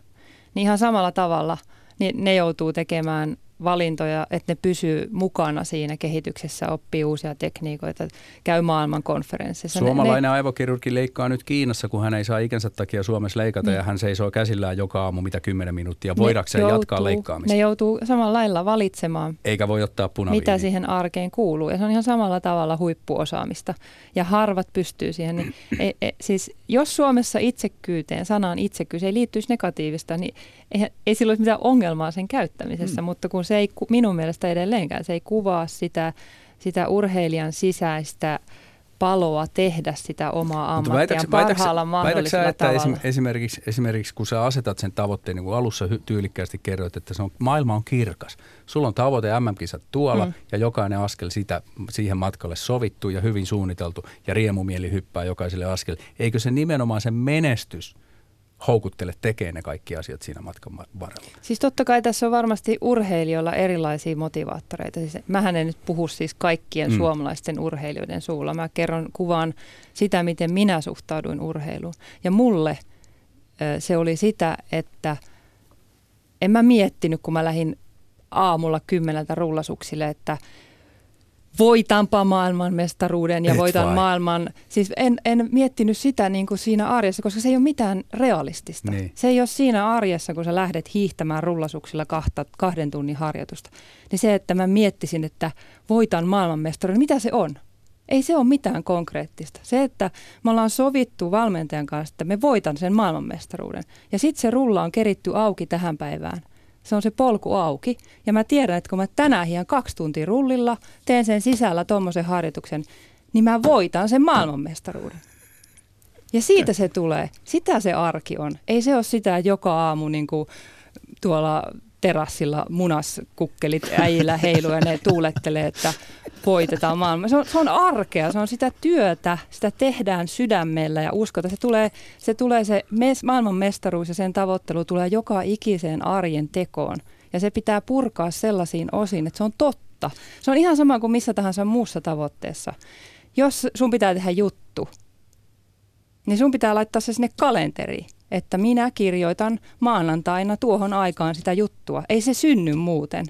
niin ihan samalla tavalla niin ne joutuu tekemään valintoja, että ne pysyy mukana siinä kehityksessä, oppii uusia tekniikoita, käy maailman konferensseissa. Ne- Suomalainen aivokirurgi leikkaa nyt Kiinassa, kun hän ei saa ikänsä takia Suomessa leikata Niin. ja hän seisoo käsillään joka aamu mitä 10 minuuttia ne voidakseen joutuu- jatkaa leikkaamista. Ne joutuu samalla lailla valitsemaan Eikä voi ottaa punaviiniä. mitä siihen arkeen kuuluu. Ja se on ihan samalla tavalla huippuosaamista. Ja harvat pystyy siihen. Niin, ei, ei, siis jos Suomessa itsekkyyteen, sanaan itsekkyys ei liittyisi negatiivista, niin ei, ei sillä olisi mitään ongelmaa sen käyttämisessä. Mm. Mutta kun se ei minun mielestä edelleenkään, se ei kuvaa sitä, sitä urheilijan sisäistä paloa tehdä sitä omaa ammattiaan väitäksä- parhaalla väitäksä mahdollisella sä, että tavalla. esimerkiksi, esimerkiksi kun sä asetat sen tavoitteen, niin kuin alussa tyylikkäästi kerroit, että se on, maailma on kirkas. Sulla on tavoite MM-kisat tuolla mm. ja jokainen askel sitä, siihen matkalle sovittu ja hyvin suunniteltu ja riemumieli hyppää jokaiselle askel. Eikö se nimenomaan se menestys houkuttele tekemään ne kaikki asiat siinä matkan ma- varrella? Siis totta kai tässä on varmasti urheilijoilla erilaisia motivaattoreita. Siis mähän en nyt puhu siis kaikkien Mm. suomalaisten urheilijoiden suulla. Mä kerron kuvaan sitä, miten minä suhtauduin urheiluun. Ja mulle se oli sitä, että en mä miettinyt, kun mä lähdin aamulla kymmeneltä rullasuksille, että voitanpa maailmanmestaruuden ja Et voitan vai? maailman. Siis en, en miettinyt sitä niin kuin siinä arjessa, koska se ei ole mitään realistista. Niin. Se ei ole siinä arjessa, kun sä lähdet hiihtämään rullasuksilla kahta, kahden tunnin harjoitusta. Niin se, että mä miettisin, että voitan maailmanmestaruuden, mitä se on? Ei se ole mitään konkreettista. Se, että me ollaan sovittu valmentajan kanssa, että me voitan sen maailmanmestaruuden. Ja sitten se rulla on keritty auki tähän päivään. Se on se polku auki. Ja mä tiedän, että kun mä tänään hiän kaksi tuntia rullilla, teen sen sisällä tuommoisen harjoituksen, niin mä voitan sen maailmanmestaruuden. Ja siitä se tulee. Sitä se arki on. Ei se ole sitä, että joka aamu niin kuin tuolla terassilla munaskukkelit äijillä heiluu ja ne tuulettelee, että voitetaan maailma. Se on, se on arkea, se on sitä työtä, sitä tehdään sydämellä ja uskota. Se tulee se, tulee se mes, maailman mestaruus ja sen tavoittelu tulee joka ikiseen arjen tekoon. Ja se pitää purkaa sellaisiin osiin, että se on totta. Se on ihan sama kuin missä tahansa muussa tavoitteessa. Jos sun pitää tehdä juttu, niin sun pitää laittaa se sinne kalenteriin, että minä kirjoitan maanantaina tuohon aikaan sitä juttua. Ei se synny muuten.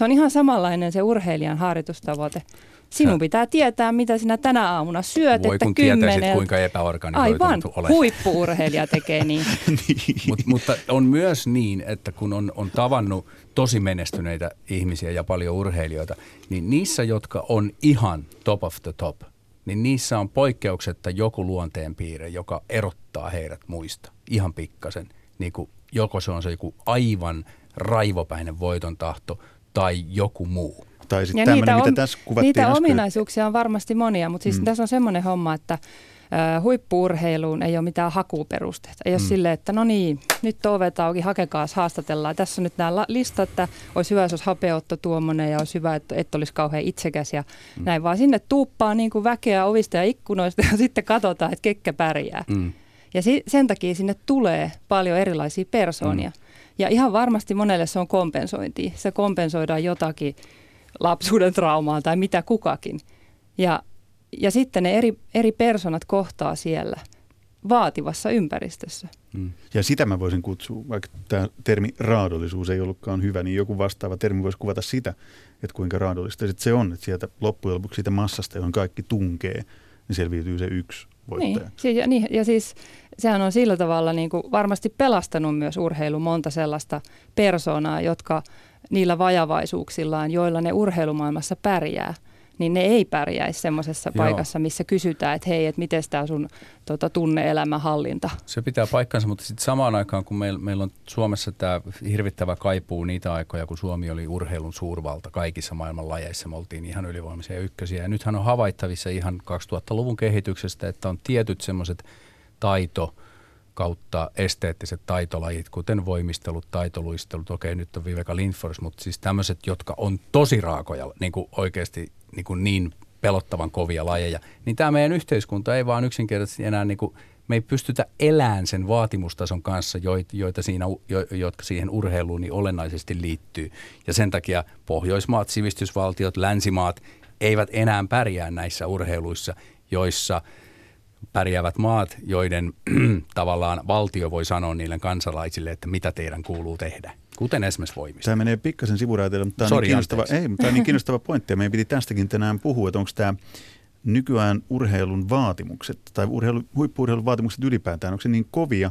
Se on ihan samanlainen se urheilijan harjoitustavoite. Sinun pitää tietää, mitä sinä tänä aamuna syöt, Voi että kun tietäisit, kymmeneltä. kuinka epäorganisoitunut Aivan, olet. huippuurheilija tekee niin. Mut, mutta on myös niin, että kun on, on tavannut tosi menestyneitä ihmisiä ja paljon urheilijoita, niin niissä, jotka on ihan top of the top, niin niissä on poikkeuksetta joku luonteenpiirre, joka erottaa heidät muista ihan pikkasen. Niin kuin joko se on se joku aivan raivopäinen voiton tahto tai joku muu. Tai sitten tämmöinen, niitä, mitä tässä kuvattiin niitä äsken. ominaisuuksia on varmasti monia, mutta siis Mm. tässä on semmoinen homma, että huippuurheiluun ei ole mitään hakuperusteita. Ei ole Mm. silleen, että no niin, nyt on ovet auki, hakekaas, haastatellaan. Tässä on nyt nämä listat, että olisi hyvä, jos olisi hapeutto tuommoinen ja olisi hyvä, että et olisi kauhean itsekäs ja mm. näin, vaan sinne tuuppaa niin kuin väkeä ovista ja ikkunoista ja sitten katsotaan, että ketkä pärjää. Mm. Ja si- sen takia sinne tulee paljon erilaisia persoonia. Mm. Ja ihan varmasti monelle se on kompensointi. Se kompensoidaan jotakin lapsuuden traumaa tai mitä kukakin. Ja, ja sitten ne eri, eri personat kohtaa siellä vaativassa ympäristössä. Mm. Ja sitä mä voisin kutsua, vaikka tämä termi raadollisuus ei ollutkaan hyvä, niin joku vastaava termi voisi kuvata sitä, että kuinka raadollista sit se on, että sieltä loppujen lopuksi siitä massasta, johon kaikki tunkee, niin selviytyy se yksi voittaja. Niin, si- ja, niin, ja siis sehän on sillä tavalla niin kuin varmasti pelastanut myös urheilu monta sellaista persoonaa, jotka niillä vajavaisuuksillaan, joilla ne urheilumaailmassa pärjää, niin ne ei pärjäisi semmoisessa paikassa, missä kysytään, että hei, että miten tämä sun tota, tunne-elämän hallinta. Se pitää paikkansa, mutta sitten samaan aikaan, kun meillä, meillä on Suomessa tämä hirvittävä kaipuu niitä aikoja, kun Suomi oli urheilun suurvalta kaikissa maailman lajeissa, me oltiin ihan ylivoimaisia ykkösiä. Ja nythän on havaittavissa ihan 2000-luvun kehityksestä, että on tietyt semmoiset taito, kautta esteettiset taitolajit, kuten voimistelut, taitoluistelut, okei nyt on Viveka Lindfors, mutta siis tämmöiset, jotka on tosi raakoja, niin kuin oikeasti niin, kuin niin pelottavan kovia lajeja, niin tämä meidän yhteiskunta ei vaan yksinkertaisesti enää niin kuin, me ei pystytä elämään sen vaatimustason kanssa, joita siinä, jotka siihen urheiluun niin olennaisesti liittyy. Ja sen takia Pohjoismaat, sivistysvaltiot, länsimaat eivät enää pärjää näissä urheiluissa, joissa – pärjäävät maat, joiden tavallaan valtio voi sanoa niille kansalaisille, että mitä teidän kuuluu tehdä. Kuten esimerkiksi voimista. Tämä menee pikkasen sivuraiteille, mutta tämä on, niin kiinnostava, ei, mutta tämä on niin kiinnostava pointti. Meidän piti tästäkin tänään puhua, että onko tämä nykyään urheilun vaatimukset tai urheilu, huippuurheilun vaatimukset ylipäätään, onko se niin kovia,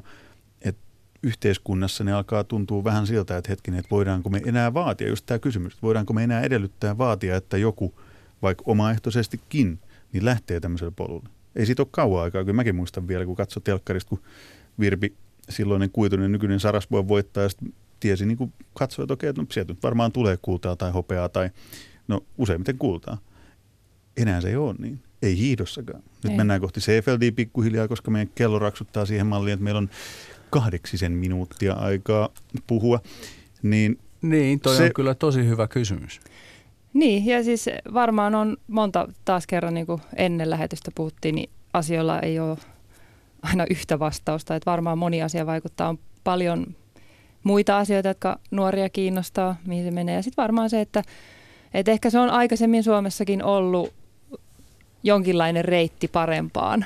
että yhteiskunnassa ne alkaa tuntua vähän siltä, että hetkinen, että voidaanko me enää vaatia, just tämä kysymys, että voidaanko me enää edellyttää vaatia, että joku vaikka omaehtoisestikin, niin lähtee tämmöiselle polulle ei siitä ole kauan aikaa, kun mäkin muistan vielä, kun katsoi telkkarista, kun Virpi, silloinen kuitunen nykyinen Sarasvuon voittaa, ja tiesi, niin kuin katsoi, että okei, että no, sieltä nyt varmaan tulee kultaa tai hopeaa tai no useimmiten kultaa. Enää se ei ole niin. Ei hiidossakaan. Nyt ei. mennään kohti CFLD pikkuhiljaa, koska meidän kello raksuttaa siihen malliin, että meillä on kahdeksisen minuuttia aikaa puhua. Niin, niin toi se, on kyllä tosi hyvä kysymys. Niin, ja siis varmaan on monta taas kerran, niin kuin ennen lähetystä puhuttiin, niin asioilla ei ole aina yhtä vastausta. Että varmaan moni asia vaikuttaa. On paljon muita asioita, jotka nuoria kiinnostaa, mihin se menee. Ja sitten varmaan se, että, että ehkä se on aikaisemmin Suomessakin ollut jonkinlainen reitti parempaan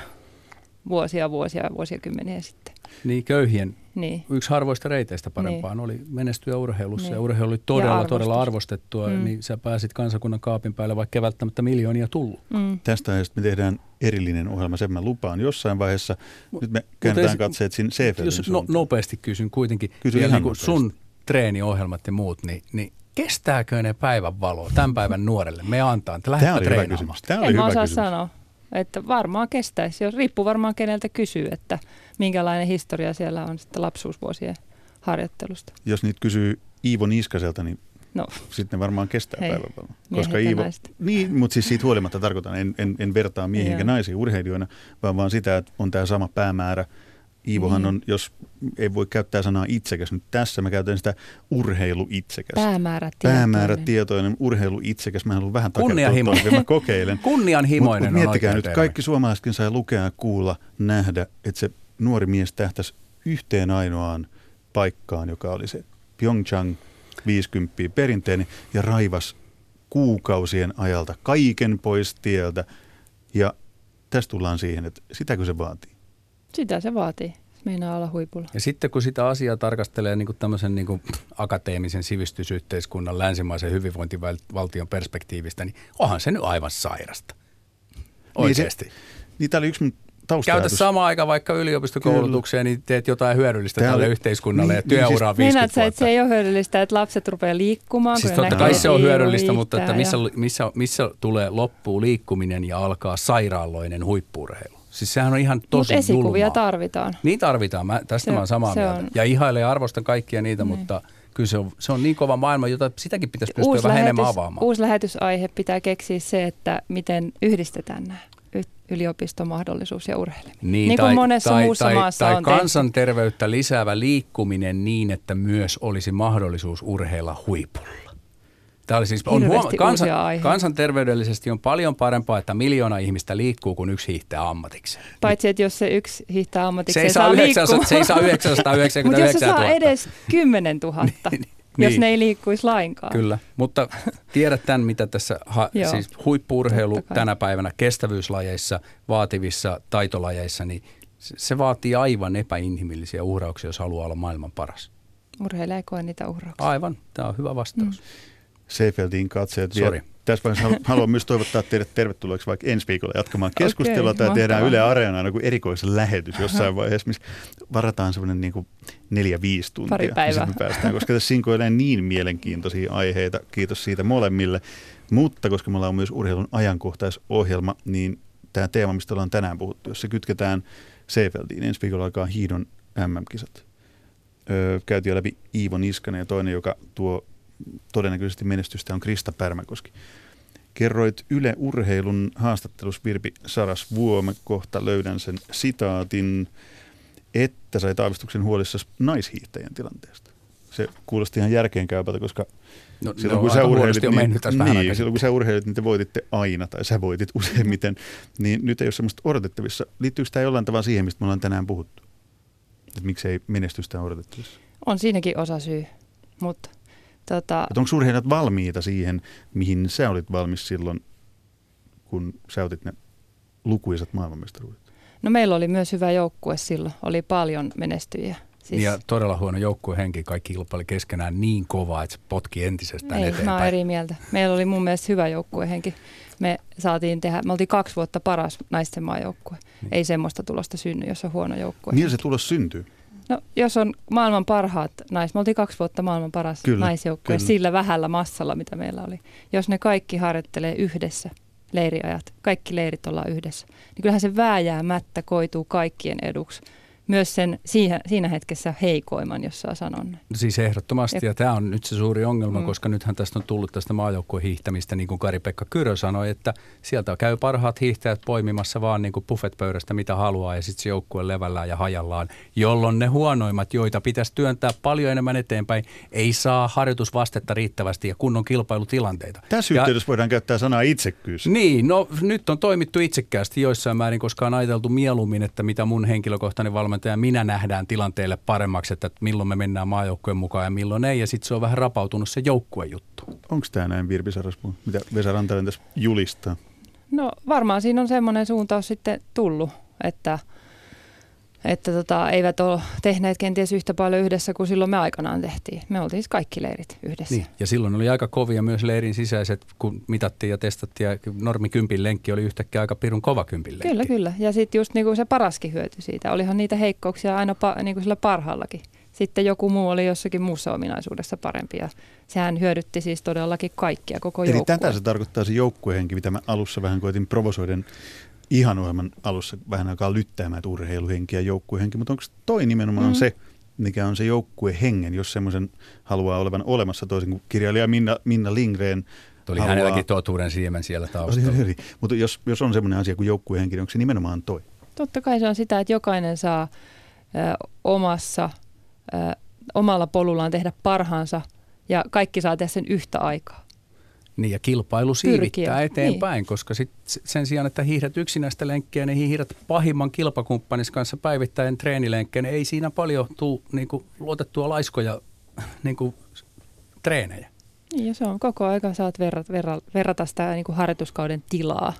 vuosia, vuosia, vuosikymmeniä sitten. Niin, köyhien niin. Yksi harvoista reiteistä parempaan niin. oli menestyä urheilussa niin. ja urheilu oli todella, ja todella arvostettua, mm. niin sä pääsit kansakunnan kaapin päälle, vaikka ei välttämättä miljoonia tullut. Mm. Tästä aiheesta me tehdään erillinen ohjelma, sen mä lupaan jossain vaiheessa. Nyt me käännetään katseet sinne CFLin Jos no, nopeasti kysyn kuitenkin, Kysy vielä niin sun treeniohjelmat ja muut, niin, niin kestääkö ne päivän valoa tämän päivän nuorelle? Me antaa, että lähdetään treenaamaan. Tämä oli en hyvä osaa kysymys. sanoa. Että varmaan kestäisi. Jos riippuu varmaan keneltä kysyy, että minkälainen historia siellä on sitten lapsuusvuosien harjoittelusta. Jos niitä kysyy Iivo Niskaselta, niin no. sitten ne varmaan kestää Hei, päivänvalon. Koska Iivo, niin, mutta siis siitä huolimatta tarkoitan, en, en, en vertaa miehiä ja naisia urheilijoina, vaan vaan sitä, että on tämä sama päämäärä – Iivohan niin. on, jos ei voi käyttää sanaa itsekäs, nyt tässä mä käytän sitä urheiluitsekäs. Päämäärätietoinen. Päämäärätietoinen, urheiluitsekäs. Mä haluan vähän takertua, mä kokeilen. Kunnianhimoinen mut, mut miettikää nyt, kaikki suomalaisetkin sai lukea, kuulla, nähdä, että se nuori mies tähtäisi yhteen ainoaan paikkaan, joka oli se Pyeongchang 50 perinteeni ja raivas kuukausien ajalta kaiken pois tieltä. Ja tästä tullaan siihen, että sitäkö se vaatii? Sitä se vaatii. Meinaa olla huipulla. Ja sitten kun sitä asiaa tarkastelee niin kuin tämmöisen niin kuin akateemisen sivistysyhteiskunnan länsimaisen hyvinvointivaltion perspektiivistä, niin onhan se nyt aivan sairasta. Oikeasti. Niin, se, niin tämä oli yksi Käytä sama aika vaikka yliopistokoulutukseen, niin teet jotain hyödyllistä Täällä, tälle yhteiskunnalle niin, ja työuraa niin, 50 vuotta. että se ei ole hyödyllistä, että lapset rupeaa liikkumaan? Siis totta kai se on hyödyllistä, mutta että missä, missä, missä tulee loppuun liikkuminen ja alkaa sairaaloinen huippuurheilu? Siis sehän on ihan tosi Mut esikuvia julmaa. tarvitaan. Niin tarvitaan, mä, tästä se, mä oon samaa mieltä. On. Ja ihailen ja arvostan kaikkia niitä, niin. mutta kyllä se on, se on niin kova maailma, jota sitäkin pitäisi pystyä uusi vähän lähetys, enemmän avaamaan. Uusi lähetysaihe pitää keksiä se, että miten yhdistetään nämä yliopistomahdollisuus ja urheileminen. Niin, niin kuin tai, monessa tai, muussa tai, maassa tai on kansanterveyttä tehty. lisäävä liikkuminen niin, että myös olisi mahdollisuus urheilla huipulla. Tämä oli siis, on huom- kansan, kansanterveydellisesti on paljon parempaa, että miljoona ihmistä liikkuu, kuin yksi hiihtää ammatikseen. Paitsi, että jos se yksi hiihtää ammatikseen, se ei saa, 900, se ei saa 999 Mutta jos se saa edes 10 000, niin, jos niin. ne ei liikkuisi lainkaan. Kyllä, mutta tiedät tämän, mitä tässä ha- siis huippuurheilu tänä päivänä kestävyyslajeissa, vaativissa taitolajeissa, niin se vaatii aivan epäinhimillisiä uhrauksia, jos haluaa olla maailman paras. Urheilija ei koe niitä uhrauksia. Aivan, tämä on hyvä vastaus. Mm. Seifeldin katseet vielä tässä vaiheessa haluan myös toivottaa teidät tervetulleeksi vaikka ensi viikolla jatkamaan keskustelua Okei, tai tehdään mahtavaa. Yle Areenaan joku erikoisen lähetys jossain vaiheessa, missä varataan semmoinen niin kuin neljä-viisi tuntia. Pari niin päivää. me päästään, koska tässä sinkoilee niin mielenkiintoisia aiheita. Kiitos siitä molemmille. Mutta koska me ollaan myös urheilun ajankohtaisohjelma, niin tämä teema, mistä ollaan tänään puhuttu, jos se kytketään Seefeldiin, ensi viikolla alkaa hiidon MM-kisat. Öö, käytiin läpi Iivo Niskanen ja toinen, joka tuo todennäköisesti menestystä on Krista Pärmäkoski. Kerroit Yle Urheilun haastattelussa Virpi Sarasvuo, mä kohta löydän sen sitaatin, että sait aavistuksen huolissa naishiihtäjän tilanteesta. Se kuulosti ihan järkeenkäypältä, koska No, silloin no, kun, sä urheilit, niin, aikaa silloin kun sä urheilit, niin te voititte aina, tai sä voitit useimmiten, niin nyt ei ole semmoista odotettavissa. Liittyykö tämä jollain tavalla siihen, mistä me ollaan tänään puhuttu? Että miksei menestystä odotettavissa? On siinäkin osa syy, mutta tota, Että onko urheilijat valmiita siihen, mihin sä olit valmis silloin, kun sä otit ne lukuisat maailmanmestaruudet? no meillä oli myös hyvä joukkue silloin, oli paljon menestyjiä. Siis, Ja todella huono joukkuehenki, kaikki kilpaili keskenään niin kovaa, että se potki entisestään ei, mä oon eteenpäin. eri mieltä. Meillä oli mun mielestä hyvä joukkuehenki. Me saatiin tehdä, me oltiin kaksi vuotta paras naisten maajoukkue. Niin. Ei semmoista tulosta synny, jos on huono joukkue. Millä se tulos syntyy? No, jos on maailman parhaat nais, me oltiin kaksi vuotta maailman paras Kyllä, naisjoukkue kyllä. sillä vähällä massalla, mitä meillä oli. Jos ne kaikki harjoittelee yhdessä, leiriajat, kaikki leirit ollaan yhdessä, niin kyllähän se vääjäämättä koituu kaikkien eduksi. Myös sen siinä, siinä hetkessä heikoimman, jos saa sanoa näin. Siis ehdottomasti, Ja- ja tämä on nyt se suuri ongelma, Mm. mm. koska nythän tästä on tullut tästä maajoukkueen hiihtämistä, niin kuin Kari-Pekka Kyrö sanoi, että sieltä käy parhaat hiihtäjät poimimassa vaan niin kuin buffetpöydästä mitä haluaa, ja sitten se joukkue levällään ja hajallaan, jolloin ne huonoimmat, joita pitäisi työntää paljon enemmän eteenpäin, ei saa harjoitusvastetta riittävästi ja kunnon kilpailutilanteita. Tässä Ja- yhteydessä voidaan käyttää sanaa itsekkyys. Niin, no nyt on toimittu itsekkäästi joissain määrin, koska on ajateltu mieluummin, että mitä mun henkilökohtainen valmentaja ja minä nähdään tilanteelle paremmaksi, että milloin me mennään maajoukkueen mukaan ja milloin ei, ja sitten se on vähän rapautunut se joukkuejuttu. Onko tämä näin Virpi Sarasvuo, mitä Vesa Rantanen tässä julistaa? No varmaan siinä on semmoinen suuntaus sitten tullut, että, että tota, eivät ole tehneet kenties yhtä paljon yhdessä kuin silloin me aikanaan tehtiin. Me oltiin siis kaikki leirit yhdessä. Niin. Ja silloin oli aika kovia myös leirin sisäiset, kun mitattiin ja testattiin, ja normi kympin lenkki oli yhtäkkiä aika pirun kova kympin lenkki. Kyllä, kyllä. Ja sitten just niinku se paraskin hyöty siitä. Olihan niitä heikkouksia aina pa, niinku sillä parhaallakin. Sitten joku muu oli jossakin muussa ominaisuudessa parempi ja sehän hyödytti siis todellakin kaikkia, koko Eli joukkue. tätä se tarkoittaa se joukkuehenki, mitä mä alussa vähän koitin provosoiden ihan ohjelman alussa vähän alkaa lyttäämään, että urheiluhenki ja joukkuehenki, mutta onko toi nimenomaan Mm. se, mikä on se joukkuehengen, jos semmoisen haluaa olevan olemassa toisin kuin kirjailija Minna, Minna Lindgren Oli haluaa- hänelläkin totuuden siemen siellä Oli, taustalla. oli, oli. Mutta jos, jos on semmoinen asia kuin joukkuehenki, niin onko se nimenomaan toi? Totta kai se on sitä, että jokainen saa ö, omassa, ö, omalla polullaan tehdä parhaansa ja kaikki saa tehdä sen yhtä aikaa. Niin ja kilpailu siivittää Pyrkiä, eteenpäin, niin. koska sit sen sijaan, että hiihdät yksinäistä lenkkiä, niin hiihdät pahimman kilpakumppanis kanssa päivittäin treenilenkkejä, niin ei siinä paljon tule niin kuin, luotettua laiskoja niin kuin, treenejä. Niin ja se on koko aika saat verrata, verrata, verrata sitä niin kuin harjoituskauden tilaa.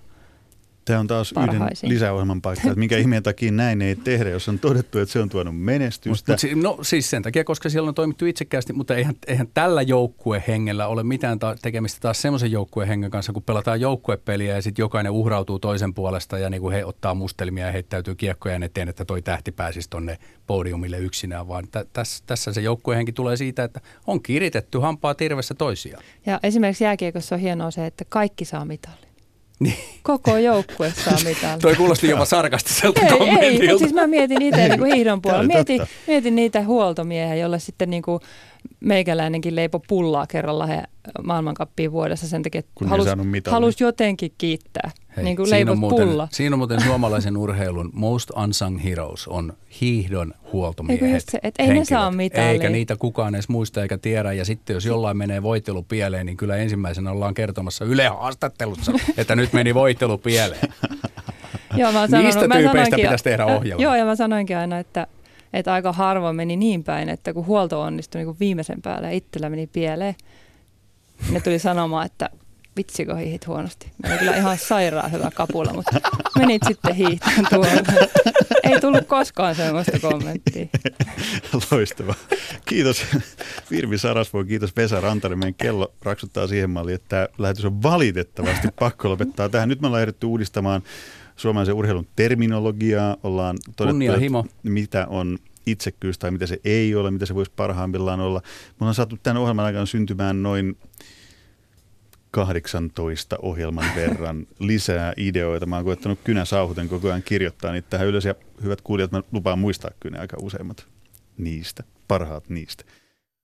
Tämä on taas yhden Parhaisiin. lisäohjelman paikka, että minkä ihmeen takia näin ei tehdä, jos on todettu, että se on tuonut menestystä. Mut, si- no siis sen takia, koska siellä on toimittu itsekkäästi, mutta eihän, eihän tällä joukkuehengellä ole mitään ta- tekemistä taas semmoisen joukkuehengen kanssa, kun pelataan joukkuepeliä ja sitten jokainen uhrautuu toisen puolesta ja niin kuin he ottaa mustelmia ja heittäytyy kiekkojen eteen, että toi tähti pääsisi tonne podiumille yksinään, vaan tä- tässä, tässä se joukkuehenki tulee siitä, että on kiritetty hampaa tirvessä toisiaan. Ja esimerkiksi jääkiekossa on hienoa se, että kaikki saa mitalin. Niin. Koko joukkue saa mitalin. Toi kuulosti jopa sarkastiselta Ei, ei, kommentilta. mutta siis mä mietin itse niin kuin hiihdon puolella. Mietin, mietin niitä huoltomiehiä, jolle sitten niin kuin meikäläinenkin leipo pullaa kerralla he maailmankappiin vuodessa sen takia, että halus, halus jotenkin kiittää. Hei, niin kuin siinä, on muuten, pulla. siinä on muuten suomalaisen urheilun most unsung heroes on hiihdon huoltomiehet. Se, että ei ne henkilöt. saa mitalia. Eikä niitä kukaan edes muista eikä tiedä. Ja sitten jos jollain menee voittelu pieleen, niin kyllä ensimmäisenä ollaan kertomassa Yle haastattelussa, että nyt meni voittelu pieleen. Joo, mä oon Niistä sanonut, mä tyypeistä sanoinkin- pitäisi tehdä ohjelma. Joo, ja mä sanoinkin aina, että, että aika harvoin meni niin päin, että kun huolto onnistui niin kuin viimeisen päälle ja itsellä meni pieleen, ne tuli sanomaan, että vitsikö hiihit huonosti. Meillä kyllä ihan sairaan hyvä kapula, mutta menit sitten hiihtämään tuolla. Ei tullut koskaan sellaista kommenttia. Loistavaa. Kiitos Virvi Sarasvuo, kiitos Vesa Rantanen. Meidän kello raksuttaa siihen malliin, että tämä lähetys on valitettavasti pakko lopettaa tähän. Nyt me ollaan uudistamaan suomalaisen urheilun terminologiaa. Ollaan todettu, mitä on itsekkyys tai mitä se ei ole, mitä se voisi parhaimmillaan olla. Me on saatu tämän ohjelman aikana syntymään noin 18 ohjelman verran lisää ideoita. Mä oon koettanut kynä sauhuten koko ajan kirjoittaa niitä tähän ylös ja hyvät kuulijat, mä lupaan muistaa kynä aika useimmat niistä, parhaat niistä.